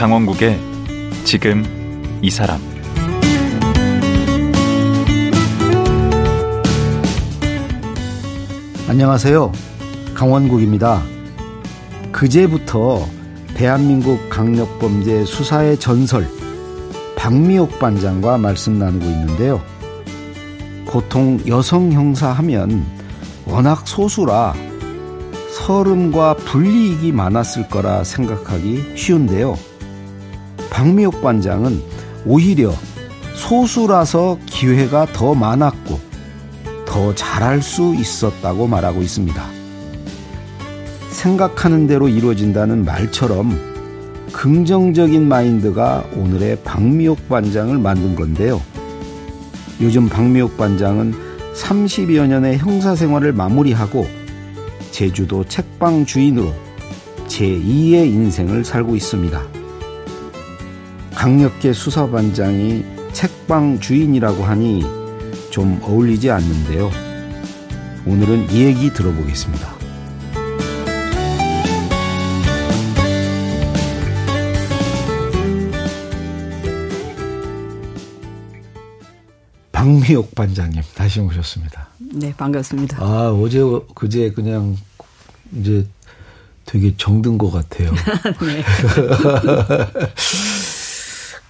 강원국의 지금 이 사람 안녕하세요. 강원국입니다. 그제부터 대한민국 강력범죄 수사의 전설 박미옥 반장과 말씀 나누고 있는데요. 보통 여성 형사 하면 워낙 소수라 서름과 불이익이 많았을 거라 생각하기 쉬운데요. 박미옥 반장은 오히려 소수라서 기회가 더 많았고 더 잘할 수 있었다고 말하고 있습니다. 생각하는 대로 이루어진다는 말처럼 긍정적인 마인드가 오늘의 박미옥 반장을 만든 건데요. 요즘 박미옥 반장은 30여 년의 형사 생활을 마무리하고 제주도 책방 주인으로 제2의 인생을 살고 있습니다. 강력계 수사반장이 책방 주인이라고 하니 좀 어울리지 않는데요. 오늘은 이 얘기 들어보겠습니다. 박미옥 반장님 다시 모셨습니다. 네, 반갑습니다. 아, 어제 그제 그냥 이제 되게 정든 것 같아요. 네.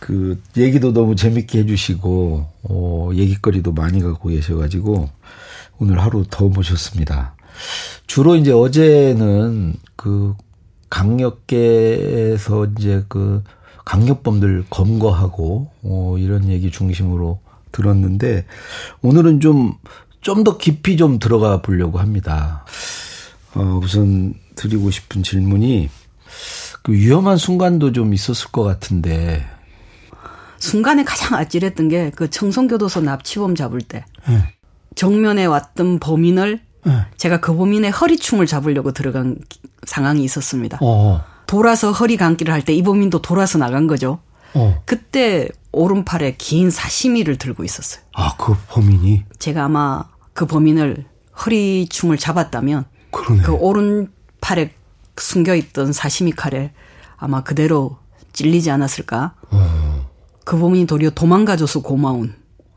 그 얘기도 너무 재밌게 해주시고 어, 얘기거리도 많이 갖고 계셔가지고 오늘 하루 더 모셨습니다. 주로 이제 어제는 그 강력계에서 이제 그 강력범들 검거하고 어, 이런 얘기 중심으로 들었는데 오늘은 좀 좀 더 깊이 좀 들어가 보려고 합니다. 어, 우선 드리고 싶은 질문이 그 위험한 순간도 좀 있었을 것 같은데 순간에 가장 아찔했던 게 그 청송교도소 납치범 잡을 때 네. 정면에 왔던 범인을 네. 제가 그 범인의 허리춤을 잡으려고 들어간 상황이 있었습니다. 어. 돌아서 허리 감기를 할 때 이 범인도 돌아서 나간 거죠. 어. 그때 오른팔에 긴 사시미를 들고 있었어요. 아, 그 범인이? 제가 아마 그 범인을 허리춤을 잡았다면 그러네. 그 오른팔에 숨겨 있던 사시미 칼에 아마 그대로 찔리지 않았을까? 어. 그 범인이 도리어 도망가줘서 고마운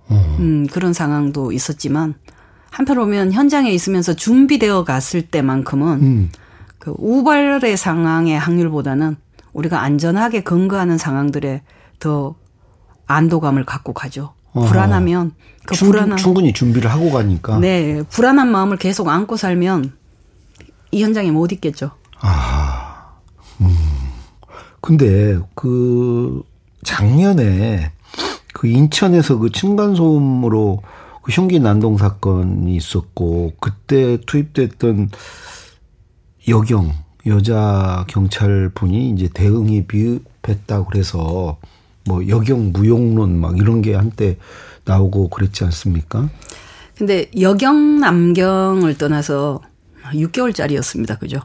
어. 음, 그런 상황도 있었지만 한편 보면 현장에 있으면서 준비되어 갔을 때만큼은 음. 그 우발의 상황의 확률보다는 우리가 안전하게 근거하는 상황들에 더 안도감을 갖고 가죠. 어허. 불안하면 그 충, 불안한 충분히 준비를 하고 가니까. 네, 불안한 마음을 계속 안고 살면 이 현장에 못 있겠죠. 아, 음. 근데 그 작년에 그 인천에서 그 층간 소음으로 그 흉기 난동 사건이 있었고 그때 투입됐던 여경 여자 경찰 분이 이제 대응이 미흡했다고 그래서 뭐 여경 무용론 막 이런 게 한때 나오고 그랬지 않습니까? 근데 여경 남경을 떠나서 6개월짜리였습니다. 그죠?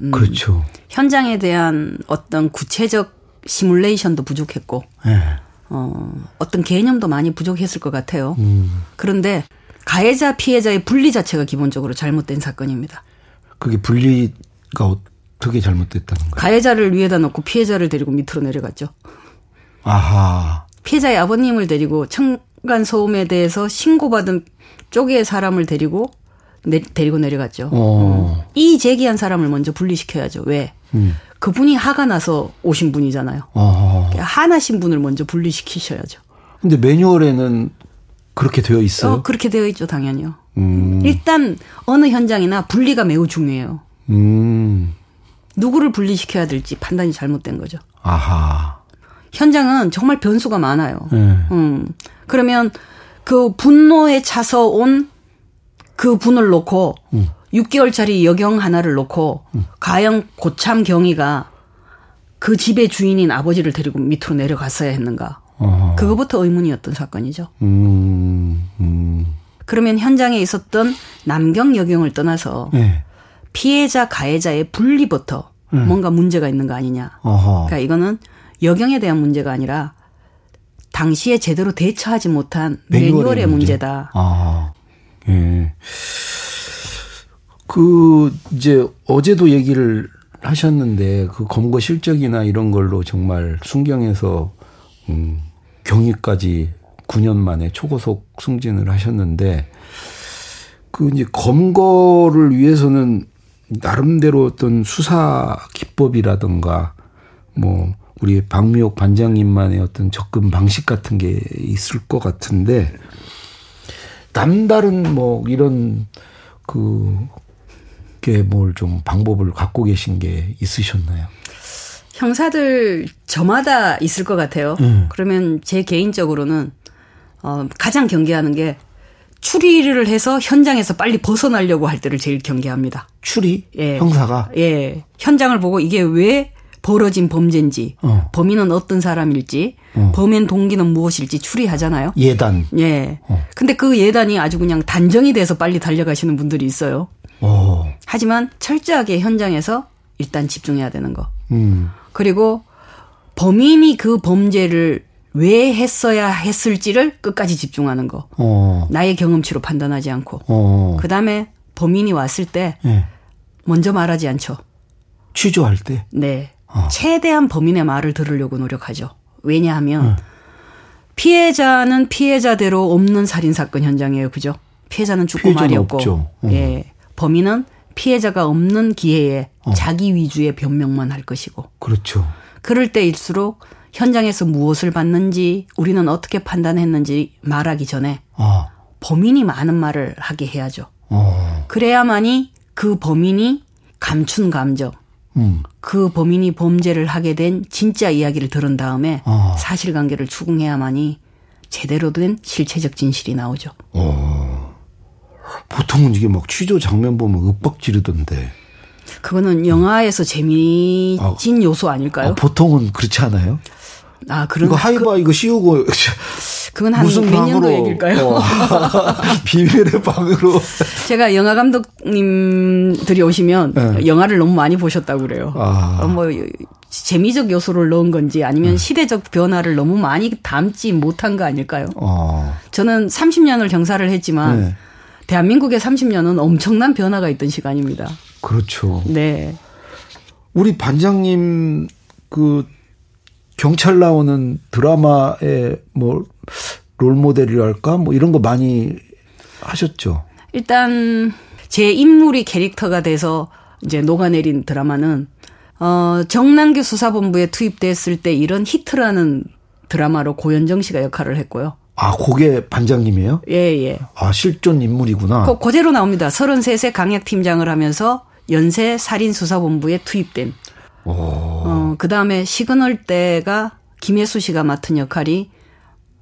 음, 그렇죠. 현장에 대한 어떤 구체적 시뮬레이션도 부족했고, 네. 어, 어떤 개념도 많이 부족했을 것 같아요. 음. 그런데 가해자 피해자의 분리 자체가 기본적으로 잘못된 사건입니다. 그게 분리가 어떻게 잘못됐다는 거예요? 가해자를 위에다 놓고 피해자를 데리고 밑으로 내려갔죠. 아하. 피해자의 아버님을 데리고 청간 소음에 대해서 신고받은 쪽의 사람을 데리고 내, 데리고 내려갔죠. 어. 음. 이 제기한 사람을 먼저 분리시켜야죠. 왜? 음. 그분이 화가 나서 오신 분이잖아요. 어. 화나신 분을 먼저 분리시키셔야죠. 근데 매뉴얼에는 그렇게 되어 있어요? 어, 그렇게 되어 있죠, 당연히요. 음. 일단 어느 현장이나 분리가 매우 중요해요. 음. 누구를 분리시켜야 될지 판단이 잘못된 거죠. 아하. 현장은 정말 변수가 많아요. 네. 음. 그러면 그 분노에 차서 온 그 분을 놓고 음. 6개월짜리 여경 하나를 놓고 음. 가영 고참 경위가 그 집의 주인인 아버지를 데리고 밑으로 내려갔어야 했는가. 어허. 그거부터 의문이었던 사건이죠. 음, 음. 그러면 현장에 있었던 남경 여경을 떠나서 네. 피해자 가해자의 분리부터 네. 뭔가 문제가 있는 거 아니냐. 어허. 그러니까 이거는 여경에 대한 문제가 아니라 당시에 제대로 대처하지 못한 매뉴얼의, 문제. 문제다. 아, 예. 그 이제 어제도 얘기를 하셨는데 그 검거 실적이나 이런 걸로 정말 순경에서 음, 경위까지 9년 만에 초고속 승진을 하셨는데 그 이제 검거를 위해서는 나름대로 어떤 수사 기법이라든가 뭐 우리 박미옥 반장님만의 어떤 접근 방식 같은 게 있을 것 같은데 남다른 뭐 이런 그게 뭘 좀 방법을 갖고 계신 게 있으셨나요? 형사들 저마다 있을 것 같아요. 음. 그러면 제 개인적으로는 어 가장 경계하는 게 추리를 해서 현장에서 빨리 벗어나려고 할 때를 제일 경계합니다. 추리? 예. 형사가? 예. 현장을 보고 이게 왜 벌어진 범죄인지, 어. 범인은 어떤 사람일지, 어. 범행 동기는 무엇일지 추리하잖아요. 예단. 예. 어. 근데 그 예단이 아주 그냥 단정이 돼서 빨리 달려가시는 분들이 있어요. 어. 하지만 철저하게 현장에서 일단 집중해야 되는 거. 음. 그리고 범인이 그 범죄를 왜 했어야 했을지를 끝까지 집중하는 거. 어. 나의 경험치로 판단하지 않고. 어. 그 다음에 범인이 왔을 때 네. 먼저 말하지 않죠. 취조할 때. 네. 어. 최대한 범인의 말을 들으려고 노력하죠. 왜냐하면 네. 피해자는 피해자대로 없는 살인 사건 현장이에요, 그죠? 피해자는 죽고 말이 없고, 없죠. 어. 예, 범인은 피해자가 없는 기회에 어. 자기 위주의 변명만 할 것이고. 그렇죠. 그럴 때일수록 현장에서 무엇을 봤는지 우리는 어떻게 판단했는지 말하기 전에 어. 범인이 많은 말을 하게 해야죠. 어. 그래야만이 그 범인이 감춘 감정, 음. 그 범인이 범죄를 하게 된 진짜 이야기를 들은 다음에 어. 사실관계를 추궁해야만이 제대로 된 실체적 진실이 나오죠. 어. 보통은 이게 막 취조 장면 보면 윽박 지르던데. 그거는 영화에서 재미진 아, 요소 아닐까요? 아, 보통은 그렇지 않아요? 아, 그런 이거 하이바 그, 이거 씌우고 그건 한 무슨 몇 년도 얘기일까요? 어. 비밀의 방으로. 제가 영화 감독님들이 오시면 네. 영화를 너무 많이 보셨다고 그래요. 아. 어, 뭐 재미적 요소를 넣은 건지 아니면 네. 시대적 변화를 너무 많이 담지 못한 거 아닐까요? 아. 저는 30년을 경사를 했지만 네. 대한민국의 30년은 엄청난 변화가 있던 시간입니다. 그렇죠. 네. 우리 반장님 그 경찰 나오는 드라마의 뭐 롤모델이랄까 뭐 이런 거 많이 하셨죠. 일단 제 인물이 캐릭터가 돼서 이제 녹아내린 드라마는 어 정남규 수사본부에 투입됐을 때 이런 히트라는 드라마로 고현정 씨가 역할을 했고요. 아, 그게 반장님이에요? 예, 예. 아, 실존 인물이구나. 그, 그대로 나옵니다. 33세 강력팀장을 하면서 연쇄 살인수사본부에 투입된 어, 그 다음에 시그널 때가 김혜수 씨가 맡은 역할이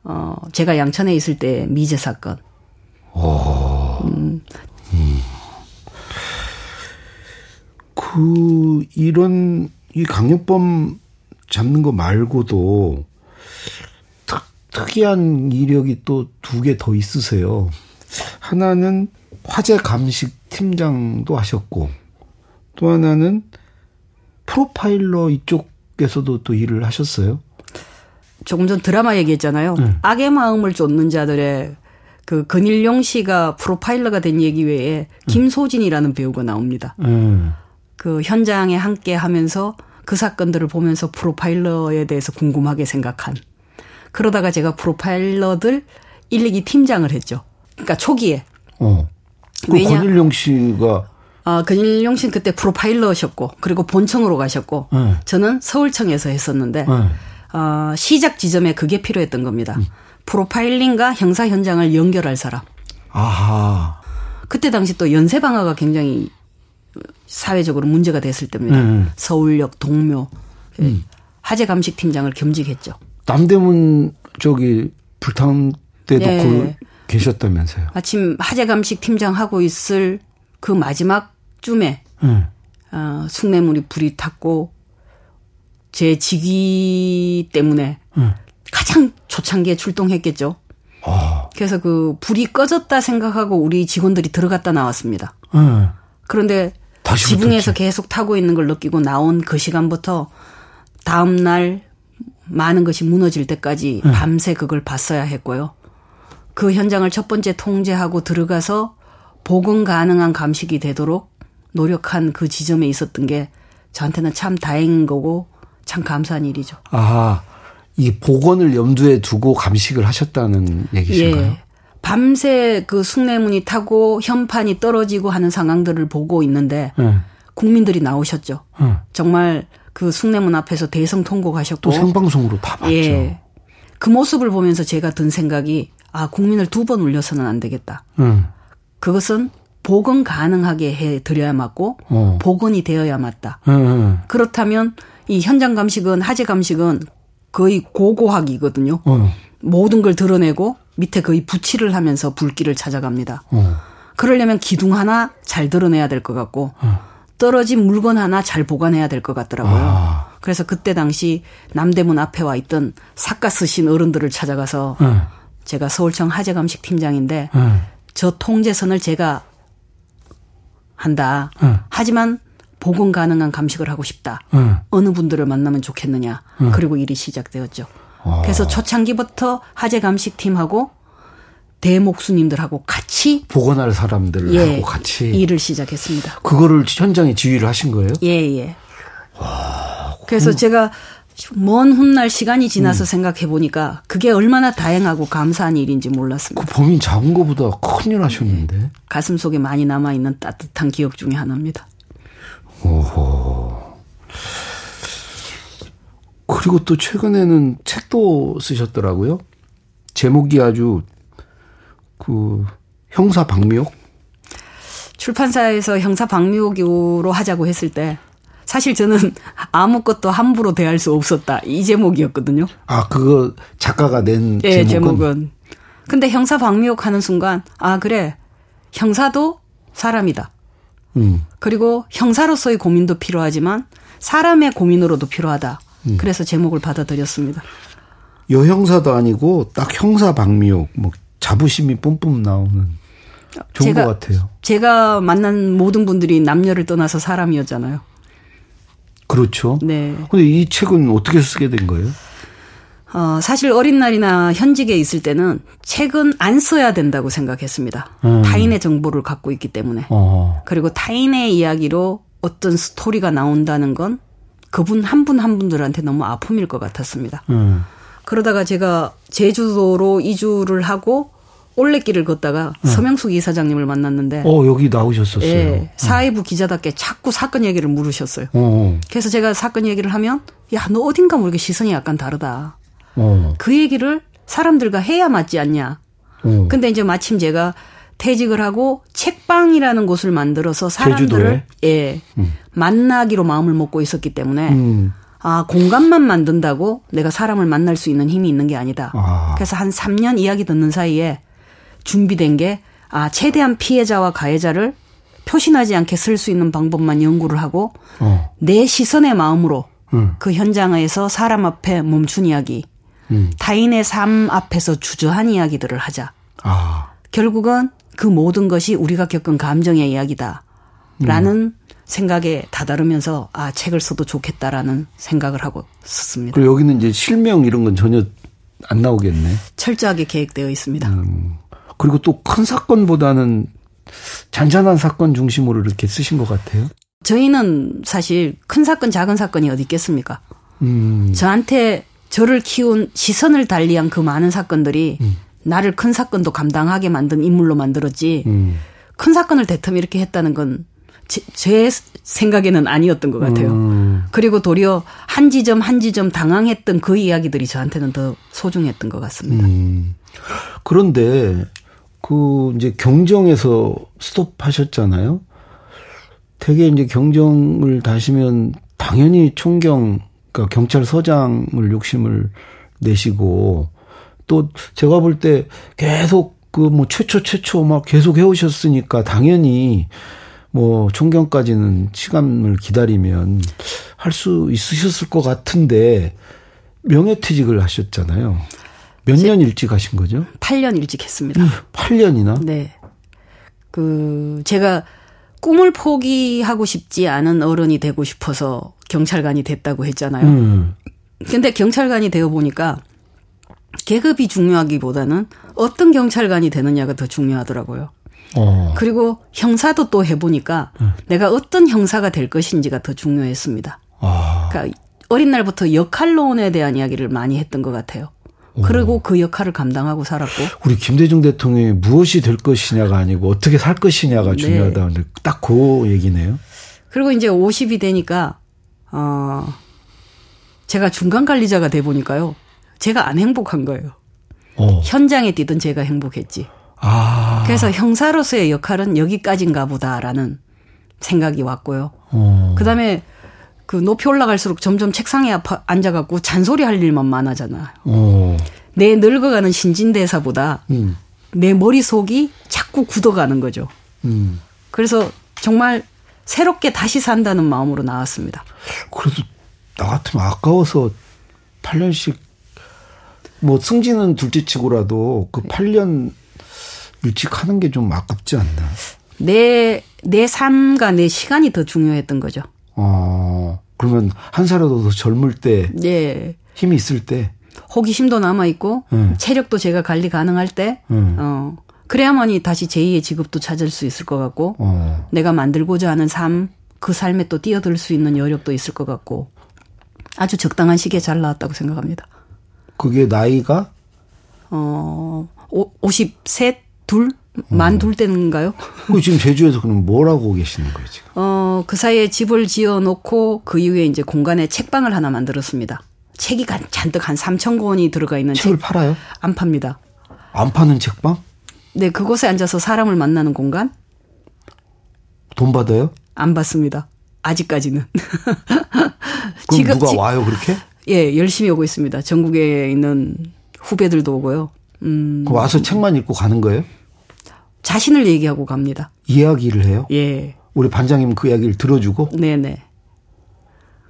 어, 제가 양천에 있을 때 미제 사건. 음. 음. 그, 이런, 이 강력범 잡는 거 말고도 특, 특이한 이력이 또 두 개 더 있으세요. 하나는 화재 감식 팀장도 하셨고, 또 하나는 프로파일러 이쪽에서도 또 일을 하셨어요? 조금 전 드라마 얘기했잖아요. 네. 악의 마음을 쫓는 자들의 그 근일용 씨가 프로파일러가 된 얘기 외에 김소진이라는 배우가 나옵니다. 네. 그 현장에 함께 하면서 그 사건들을 보면서 프로파일러에 대해서 궁금하게 생각한. 그러다가 제가 프로파일러들 1, 2기 팀장을 했죠. 그러니까 초기에. 어. 그 왜냐? 권일용 씨가 어, 근일용 씨는 그때 프로파일러셨고 그리고 본청으로 가셨고 네. 저는 서울청에서 했었는데 네. 어, 시작 지점에 그게 필요했던 겁니다. 음. 프로파일링과 형사 현장을 연결할 사람. 아하. 그때 당시 또 연쇄 방화가 굉장히 사회적으로 문제가 됐을 때입니다. 네. 서울역 동묘 음. 하재 감식 팀장을 겸직했죠. 남대문 저기 불탄 때도 네. 계셨다면서요? 마침 하재 감식 팀장 하고 있을 그 마지막 쯤에 음. 어, 숭례물이 불이 탔고 제 직위 때문에 음. 가장 초창기에 출동했겠죠. 어. 그래서 그 불이 꺼졌다 생각하고 우리 직원들이 들어갔다 나왔습니다. 음. 그런데 지붕에서 붙었지. 계속 타고 있는 걸 느끼고 나온 그 시간부터 다음 날 많은 것이 무너질 때까지 밤새 그걸 봤어야 했고요. 그 현장을 첫 번째 통제하고 들어가서 복원 가능한 감식이 되도록 노력한 그 지점에 있었던 게 저한테는 참 다행인 거고 참 감사한 일이죠. 아, 이 복원을 염두에 두고 감식을 하셨다는 얘기신가요? 예. 밤새 그 숭례문이 타고 현판이 떨어지고 하는 상황들을 보고 있는데 예. 국민들이 나오셨죠. 예. 정말 그 숭례문 앞에서 대성 통곡하셨고 또 생방송으로 다 봤죠. 예. 그 모습을 보면서 제가 든 생각이 아 국민을 두 번 울려서는 안 되겠다. 음. 그것은 복원 가능하게 해 드려야 맞고 어. 복원이 되어야 맞다. 음, 음. 그렇다면 이 현장 감식은 하재 감식은 거의 고고학이거든요. 어. 모든 걸 드러내고 밑에 거의 붙이를 하면서 불길을 찾아갑니다. 어. 그러려면 기둥 하나 잘 드러내야 될 것 같고 어. 떨어진 물건 하나 잘 보관해야 될 것 같더라고요. 아. 그래서 그때 당시 남대문 앞에 와 있던 삭가 쓰신 어른들을 찾아가서 어. 제가 서울청 하재 감식 팀장인데 어. 저 통제선을 제가 한다. 어. 하지만 복원 가능한 감식을 하고 싶다. 네. 어느 분들을 만나면 좋겠느냐. 네. 그리고 일이 시작되었죠. 아. 그래서 초창기부터 하재 감식팀하고 대목수님들하고 같이 복원할 사람들하고 예, 같이 일을 시작했습니다. 그거를 현장에 지휘를 하신 거예요? 예, 예. 와, 그래서 그... 제가 먼 훗날 시간이 지나서 음. 생각해 보니까 그게 얼마나 다양하고 감사한 일인지 몰랐습니다. 그 범인 잡은 것보다 큰 일 하셨는데. 예. 가슴 속에 많이 남아 있는 따뜻한 기억 중의 하나입니다. 오호. 그리고 또 최근에는 책도 쓰셨더라고요. 제목이 아주 그 형사 박미옥? 출판사에서 형사 박미옥으로 하자고 했을 때 사실 저는 아무것도 함부로 대할 수 없었다. 이 제목이었거든요. 아, 그거 작가가 낸 네, 제목은? 제목은. 근데 형사 박미옥 하는 순간 아, 그래. 형사도 사람이다. 음. 그리고 형사로서의 고민도 필요하지만 사람의 고민으로도 필요하다. 음. 그래서 제목을 받아들였습니다. 여형사도 아니고 딱 형사 박미옥 뭐 자부심이 뿜뿜 나오는 좋은 제가, 것 같아요. 제가 만난 모든 분들이 남녀를 떠나서 사람이었잖아요. 그렇죠. 네. 근데 이 책은 어떻게 쓰게 된 거예요? 어, 사실 어린 날이나 현직에 있을 때는 책은 안 써야 된다고 생각했습니다. 음. 타인의 정보를 갖고 있기 때문에. 어. 그리고 타인의 이야기로 어떤 스토리가 나온다는 건 그분 한 분한 한 분들한테 너무 아픔일 것 같았습니다. 음. 그러다가 제가 제주도로 이주를 하고 올레길을 걷다가 음. 서명숙 이사장님을 만났는데. 어, 여기 나오셨었어요. 예, 사회부 기자답게 자꾸 사건 얘기를 물으셨어요. 어. 어. 그래서 제가 사건 얘기를 하면, 야, 너 어딘가 모르게 시선이 약간 다르다. 어. 그 얘기를 사람들과 해야 맞지 않냐. 어. 근데 이제 마침 제가 퇴직을 하고 책방이라는 곳을 만들어서 사람들을 예 음. 만나기로 마음을 먹고 있었기 때문에 음. 아 공간만 만든다고 내가 사람을 만날 수 있는 힘이 있는 게 아니다. 아. 그래서 한 3년 이야기 듣는 사이에 준비된 게 아 최대한 피해자와 가해자를 표신하지 않게 쓸 수 있는 방법만 연구를 하고 어. 내 시선의 마음으로 음. 그 현장에서 사람 앞에 멈춘 이야기 음. 타인의 삶 앞에서 주저한 이야기들을 하자. 아. 결국은 그 모든 것이 우리가 겪은 감정의 이야기다. 라는 음. 생각에 다다르면서 아 책을 써도 좋겠다라는 생각을 하고 썼습니다. 그리고 여기는 이제 실명 이런 건 전혀 안 나오겠네. 철저하게 계획되어 있습니다. 음. 그리고 또 큰 사건보다는 잔잔한 사건 중심으로 이렇게 쓰신 것 같아요. 저희는 사실 큰 사건 작은 사건이 어디 있겠습니까? 음. 저한테 저를 키운 시선을 달리한 그 많은 사건들이 음. 나를 큰 사건도 감당하게 만든 인물로 만들었지 음. 큰 사건을 대텀 이렇게 했다는 건 제, 제 생각에는 아니었던 것 같아요. 음. 그리고 도리어 한 지점 한 지점 당황했던 그 이야기들이 저한테는 더 소중했던 것 같습니다. 음. 그런데 그 이제 경정에서 스톱하셨잖아요. 되게 이제 경정을 다시면 당연히 총경 그러니까 경찰서장을 욕심을 내시고 또 제가 볼 때 계속 그 뭐 최초 최초 막 계속 해오셨으니까 당연히 뭐 총경까지는 시간을 기다리면 할 수 있으셨을 것 같은데 명예퇴직을 하셨잖아요. 몇 년 일찍 하신 거죠? 8년 일찍 했습니다. 8년이나? 네. 그 제가 꿈을 포기하고 싶지 않은 어른이 되고 싶어서 경찰관이 됐다고 했잖아요. 음. 근데 경찰관이 되어 보니까 계급이 중요하기보다는 어떤 경찰관이 되느냐가 더 중요하더라고요. 어. 그리고 형사도 또 해보니까 네. 내가 어떤 형사가 될 것인지가 더 중요했습니다. 아. 그러니까 어린 날부터 역할론에 대한 이야기를 많이 했던 것 같아요. 그리고 그 역할을 감당하고 살았고. 우리 김대중 대통령이 무엇이 될 것이냐가 아니고 어떻게 살 것이냐가 네. 중요하다. 네. 딱그 얘기네요. 그리고 이제 50이 되니까 어 제가 중간 관리자가 돼 보니까요. 제가 안 행복한 거예요. 어. 현장에 뛰던 제가 행복했지. 아. 그래서 형사로서의 역할은 여기까지인가 보다라는 생각이 왔고요. 어. 그다음에 그 높이 올라갈수록 점점 책상에 아파, 앉아갖고 잔소리 할 일만 많아잖아요. 어. 내 늙어가는 신진대사보다 음. 내 머릿속이 자꾸 굳어가는 거죠. 음. 그래서 정말 새롭게 다시 산다는 마음으로 나왔습니다. 그래도 나 같으면 아까워서 8년씩 뭐 승진은 둘째 치고라도 그 8년 일찍 하는 게 좀 아깝지 않나? 내, 내 삶과 내 시간이 더 중요했던 거죠. 어, 그러면 한 살이라도 더 젊을 때. 네. 힘이 있을 때. 호기심도 남아 있고, 네. 체력도 제가 관리 가능할 때, 네. 어, 그래야만이 다시 제2의 직업도 찾을 수 있을 것 같고, 어. 내가 만들고자 하는 삶, 그 삶에 또 뛰어들 수 있는 여력도 있을 것 같고, 아주 적당한 시기에 잘 나왔다고 생각합니다. 그게 나이가? 어, 53, 둘? 만둘 때인가요? 그 지금 제주에서 그럼 뭘 하고 계시는 거예요, 지금? 어, 그 사이에 집을 지어 놓고 그 이후에 이제 공간에 책방을 하나 만들었습니다. 책이 잔뜩 한 3천 권이 들어가 있는 책을 책. 팔아요? 안 팝니다. 안 파는 책방? 네, 그곳에 앉아서 사람을 만나는 공간? 돈 받아요? 안 받습니다. 아직까지는. 그럼 지금, 누가 와요, 그렇게? 예, 열심히 오고 있습니다. 전국에 있는 후배들도 오고요. 음. 와서 책만 읽고 가는 거예요? 자신을 얘기하고 갑니다. 이야기를 해요? 예. 우리 반장님 그 이야기를 들어주고? 네네.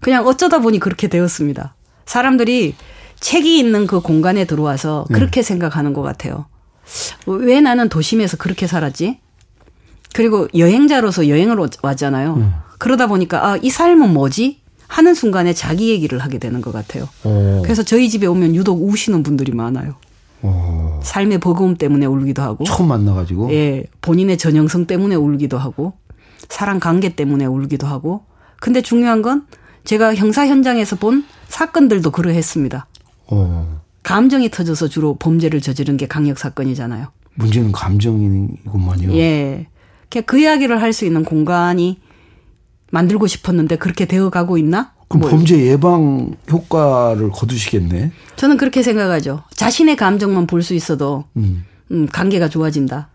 그냥 어쩌다 보니 그렇게 되었습니다. 사람들이 책이 있는 그 공간에 들어와서 네. 그렇게 네. 생각하는 것 같아요. 왜 나는 도심에서 그렇게 살았지? 그리고 여행자로서 여행을 왔잖아요. 네. 그러다 보니까 아, 이 삶은 뭐지? 하는 순간에 자기 얘기를 하게 되는 것 같아요. 오. 어. 그래서 저희 집에 오면 유독 우시는 분들이 많아요. 오. 어. 삶의 버거움 때문에 울기도 하고. 처음 만나가지고. 예. 본인의 전형성 때문에 울기도 하고. 사랑 관계 때문에 울기도 하고. 근데 중요한 건 제가 형사 현장에서 본 사건들도 그러했습니다. 오. 어. 감정이 터져서 주로 범죄를 저지른 게 강력 사건이잖아요. 문제는 감정이군만요. 예. 그 이야기를 할 수 있는 공간이 만들고 싶었는데 그렇게 되어 가고 있나? 그럼 뭐 범죄 예방 효과를 거두시겠네. 저는 그렇게 생각하죠. 자신의 감정만 볼 수 있어도 음. 음, 관계가 좋아진다.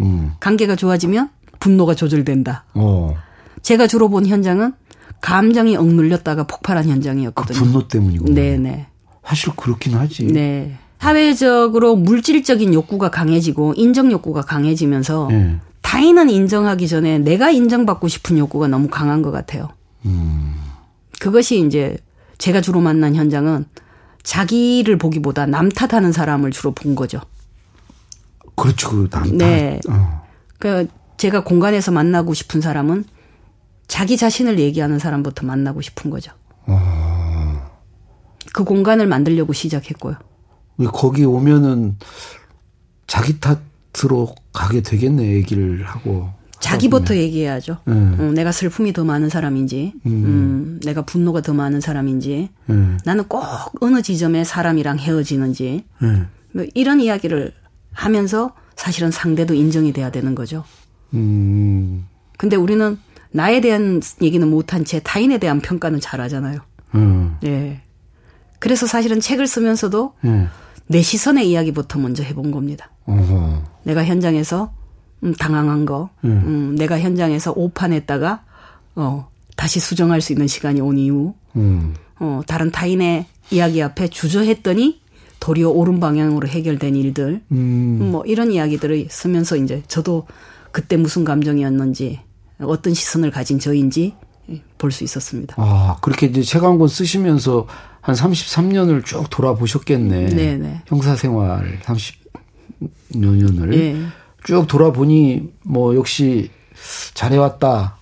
음. 관계가 좋아지면 분노가 조절된다. 어. 제가 주로 본 현장은 감정이 억눌렸다가 폭발한 현장이었거든요. 그 분노 때문이고. 네네. 사실 그렇긴 하지. 네. 사회적으로 물질적인 욕구가 강해지고 인정 욕구가 강해지면서 네. 타인은 인정하기 전에 내가 인정받고 싶은 욕구가 너무 강한 것 같아요. 음. 그것이 이제 제가 주로 만난 현장은 자기를 보기보다 남 탓하는 사람을 주로 본 거죠. 그렇죠. 그남 탓. 네. 어. 그 제가 공간에서 만나고 싶은 사람은 자기 자신을 얘기하는 사람부터 만나고 싶은 거죠. 어. 그 공간을 만들려고 시작했고요. 거기 오면은 자기 탓 들어 가게 되겠네 얘기를 하고 자기부터 얘기해야죠. 네. 어, 내가 슬픔이 더 많은 사람인지, 음. 음 내가 분노가 더 많은 사람인지, 네. 나는 꼭 어느 지점에 사람이랑 헤어지는지, 네. 뭐 이런 이야기를 하면서 사실은 상대도 인정이 돼야 되는 거죠. 음. 근데 우리는 나에 대한 얘기는 못한 채 타인에 대한 평가는 잘 하잖아요. 음. 예. 그래서 사실은 책을 쓰면서도 음. 내 시선의 이야기부터 먼저 해본 겁니다. 어허. 내가 현장에서 음, 당황한 거, 음. 음, 내가 현장에서 오판했다가 어 다시 수정할 수 있는 시간이 온 이후, 음. 어 다른 타인의 이야기 앞에 주저했더니 도리어 옳은 방향으로 해결된 일들, 음. 뭐 이런 이야기들을 쓰면서 이제 저도 그때 무슨 감정이었는지 어떤 시선을 가진 저인지 볼 수 있었습니다. 아 그렇게 이제 책 한 권 쓰시면서 한 33년을 쭉 돌아보셨겠네. 네네. 형사 생활 30여 년을 네. 쭉 돌아보니 뭐 역시 잘해왔다.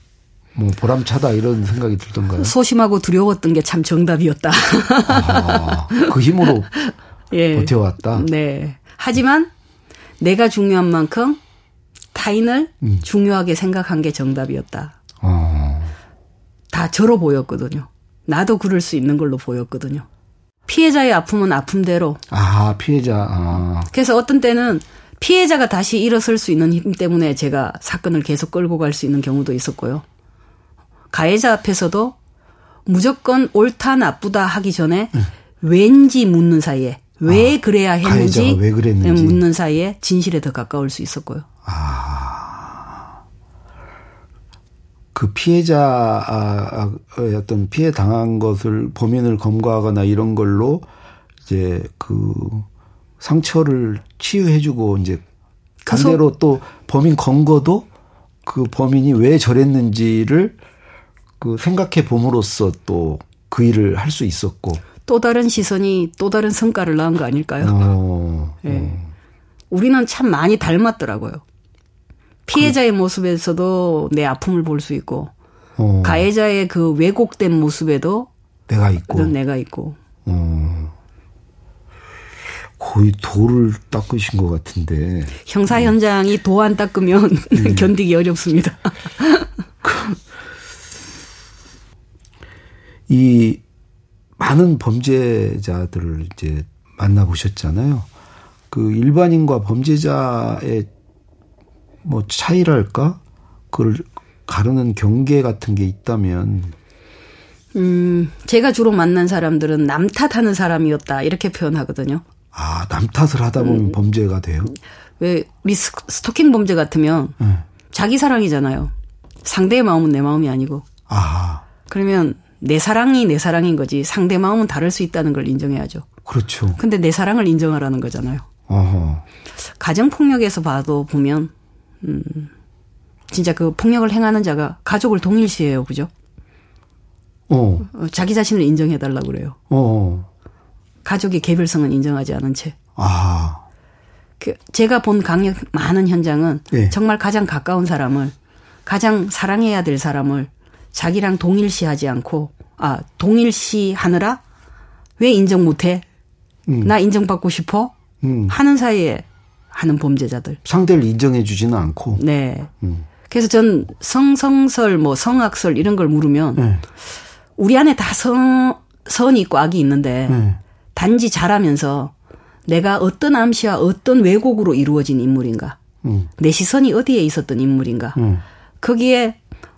뭐 보람차다 이런 생각이 들던가요? 소심하고 두려웠던 게 참 정답이었다. 아, 그 힘으로 예. 버텨왔다. 네. 하지만 내가 중요한 만큼 타인을 음. 중요하게 생각한 게 정답이었다. 어. 다 저로 보였거든요. 나도 그럴 수 있는 걸로 보였거든요. 피해자의 아픔은 아픔대로. 아, 피해자. 아. 그래서 어떤 때는 피해자가 다시 일어설 수 있는 힘 때문에 제가 사건을 계속 끌고 갈 수 있는 경우도 있었고요. 가해자 앞에서도 무조건 옳다 나쁘다 하기 전에 네. 왠지 묻는 사이에 왜 아, 그래야 했는지 왜 묻는 사이에 진실에 더 가까울 수 있었고요. 아. 그 피해자 어떤 피해 당한 것을 범인을 검거하거나 이런 걸로 이제 그 상처를 치유해주고 이제 반대로 또 범인 검거도 그 범인이 왜 저랬는지를 그 생각해 봄으로써 또 그 일을 할 수 있었고 또 다른 시선이 또 다른 성과를 낳은 거 아닐까요? 어, 네. 어. 우리는 참 많이 닮았더라고요. 피해자의 그, 모습에서도 내 아픔을 볼 수 있고 어. 가해자의 그 왜곡된 모습에도 내가 있고 내가 있고. 어. 거의 돌을 닦으신 것 같은데. 형사 현장이 도 안 닦으면 음. 견디기 어렵습니다. 이 많은 범죄자들을 이제 만나보셨잖아요. 그 일반인과 범죄자의 뭐 차이랄까? 그걸 가르는 경계 같은 게 있다면. 음, 제가 주로 만난 사람들은 남 탓하는 사람이었다. 이렇게 표현하거든요. 아, 남 탓을 하다 보면 음, 범죄가 돼요? 왜, 우리 스 토킹 범죄 같으면 네. 자기 사랑이잖아요. 상대의 마음은 내 마음이 아니고. 아. 그러면 내 사랑이 내 사랑인 거지 상대 마음은 다를 수 있다는 걸 인정해야죠. 그렇죠. 근데 내 사랑을 인정하라는 거잖아요. 어허. 가정 폭력에서 봐도 보면 음 진짜 그 폭력을 행하는 자가 가족을 동일시해요, 그죠? 어. 어 자기 자신을 인정해 달라 그래요. 어. 가족의 개별성은 인정하지 않은 채. 아. 그 제가 본 강력 많은 현장은 네. 정말 가장 가까운 사람을 가장 사랑해야 될 사람을 자기랑 동일시하지 않고 아 동일시하느라 왜 인정 못해? 음. 나 인정받고 싶어? 음. 하는 사이에 하는 범죄자들. 상대를 인정해 주지는 않고. 네. 음. 그래서 전 성성설 뭐 성악설 이런 걸 물으면 네. 우리 안에 다 성, 선이 있고 악이 있는데 네. 단지 잘하면서 내가 어떤 암시와 어떤 왜곡으로 이루어진 인물인가. 음. 내 시선이 어디에 있었던 인물인가. 음. 거기에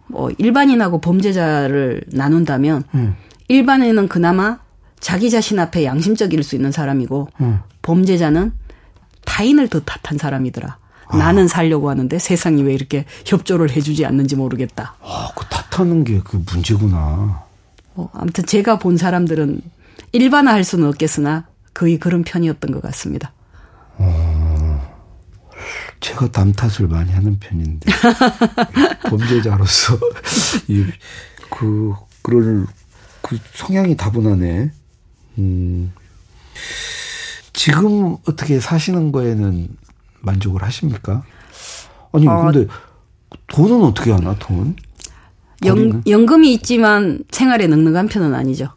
뭐 일반인하고 범죄자를 나눈다면 음. 일반인은 그나마 자기 자신 앞에 양심적일 수 있는 사람이고 음. 범죄자는 타인을 더 탓한 사람이더라. 아. 나는 살려고 하는데 세상이 왜 이렇게 협조를 해주지 않는지 모르겠다. 아, 그 탓하는 게 그 문제구나. 뭐 아무튼 제가 본 사람들은 일반화할 수는 없겠으나 거의 그런 편이었던 것 같습니다. 어. 제가 남 탓을 많이 하는 편인데 범죄자로서 이 그 그럴 그 성향이 다분하네. 음. 지금 어떻게 사시는 거에는 만족을 하십니까? 아니 어, 근데 돈은 어떻게 하나 돈? 연, 연금이 있지만 생활에 넉넉한 편은 아니죠.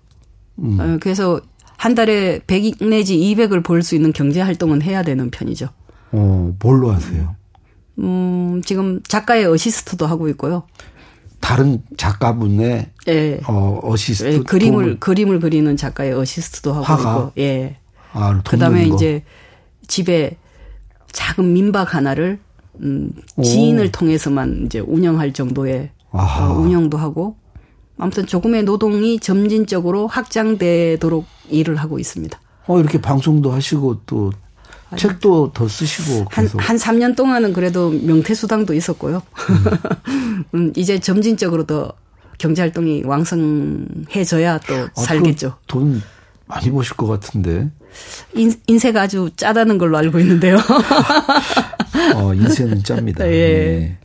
음. 어, 그래서 한 달에 100 내지 200을 벌 수 있는 경제 활동은 해야 되는 편이죠. 어, 뭘로 하세요? 음, 지금 작가의 어시스트도 하고 있고요. 다른 작가분의 예. 어, 어시스트 예, 그림을 도움을. 그림을 그리는 작가의 어시스트도 하고 화가? 있고. 예. 아, 그다음에 이제 집에 작은 민박 하나를 음, 지인을 통해서만 이제 운영할 정도의 어, 운영도 하고 아무튼 조금의 노동이 점진적으로 확장되도록 일을 하고 있습니다. 어, 이렇게 방송도 하시고 또 책도 더 쓰시고 계속. 한, 한 3년 동안은 그래도 명태수당도 있었고요. 음. 음, 이제 점진적으로 더 경제활동이 왕성해져야 또 아, 살겠죠. 돈 많이 버실 것 같은데. 인, 인세가 아주 짜다는 걸로 알고 있는데요. 어, 인세는 짭니다. 예. 네.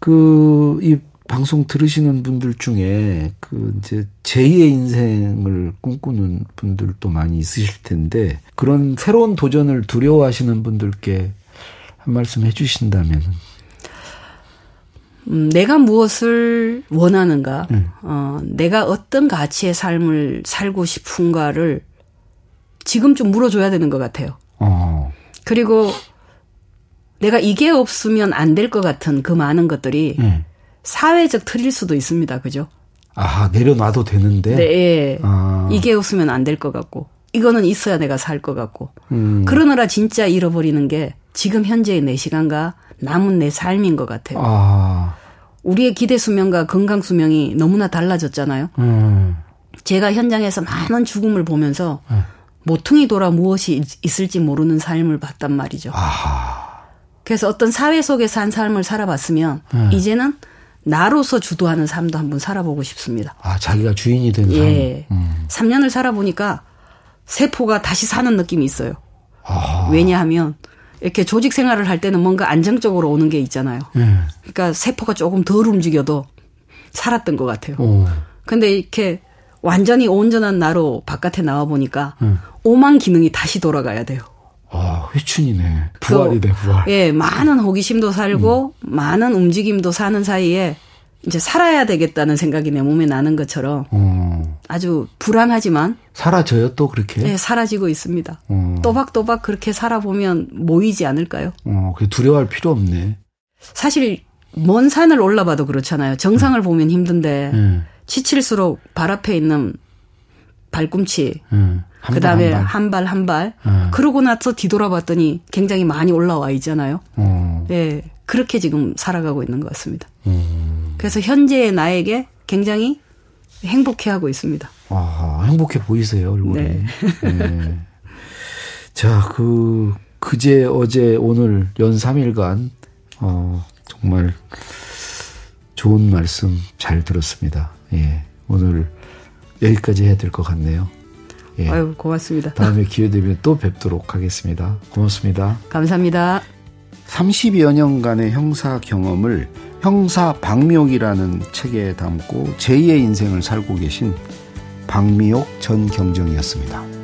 그, 이 방송 들으시는 분들 중에 그 이제 제2의 인생을 꿈꾸는 분들도 많이 있으실 텐데 그런 새로운 도전을 두려워하시는 분들께 한 말씀 해주신다면 음, 내가 무엇을 원하는가, 음. 어, 내가 어떤 가치의 삶을 살고 싶은가를 지금 좀 물어줘야 되는 것 같아요. 어. 그리고 내가 이게 없으면 안 될 것 같은 그 많은 것들이 네. 사회적 틀일 수도 있습니다. 그죠? 아, 내려놔도 되는데? 네. 예. 아. 이게 없으면 안 될 것 같고, 이거는 있어야 내가 살 것 같고. 음. 그러느라 진짜 잃어버리는 게 지금 현재의 내 시간과 남은 내 삶인 것 같아요. 아. 우리의 기대 수명과 건강 수명이 너무나 달라졌잖아요. 음. 제가 현장에서 많은 죽음을 보면서 음. 모퉁이 돌아 무엇이 있을지 모르는 삶을 봤단 말이죠. 아하. 그래서 어떤 사회 속에서 한 삶을 살아봤으면 음. 이제는 나로서 주도하는 삶도 한번 살아보고 싶습니다. 아, 자기가 주인이 된 삶. 예. 음. 3년을 살아보니까 세포가 다시 사는 느낌이 있어요. 아. 왜냐하면 이렇게 조직 생활을 할 때는 뭔가 안정적으로 오는 게 있잖아요. 예. 그러니까 세포가 조금 덜 움직여도 살았던 것 같아요. 오. 근데 이렇게 완전히 온전한 나로 바깥에 나와 보니까 음. 오만 기능이 다시 돌아가야 돼요. 아, 회춘이네. 부활이네, 부활. 예, 많은 호기심도 살고, 음. 많은 움직임도 사는 사이에, 이제 살아야 되겠다는 생각이 내 몸에 나는 것처럼, 어. 아주 불안하지만. 사라져요, 또 그렇게? 예, 사라지고 있습니다. 어. 또박또박 그렇게 살아보면 모이지 않을까요? 어, 그 두려워할 필요 없네. 사실, 먼 산을 올라봐도 그렇잖아요. 정상을 음. 보면 힘든데, 음. 지칠수록 발 앞에 있는 발꿈치, 음. 그 다음에 한 발 한 발. 음. 그러고 나서 뒤돌아봤더니 굉장히 많이 올라와 있잖아요. 음. 예. 그렇게 지금 살아가고 있는 것 같습니다. 음. 그래서 현재의 나에게 굉장히 행복해 하고 있습니다. 아, 행복해 보이세요, 얼굴이. 네. 네. 자, 그, 그제, 어제, 오늘 연 3일간, 어, 정말 좋은 말씀 잘 들었습니다. 예. 오늘 여기까지 해야 될 것 같네요. 예. 아유, 고맙습니다. 다음에 기회 되면 또 뵙도록 하겠습니다. 고맙습니다. 감사합니다. 30여 년간의 형사 경험을 형사 박미옥이라는 책에 담고 제2의 인생을 살고 계신 박미옥 전 경정이었습니다.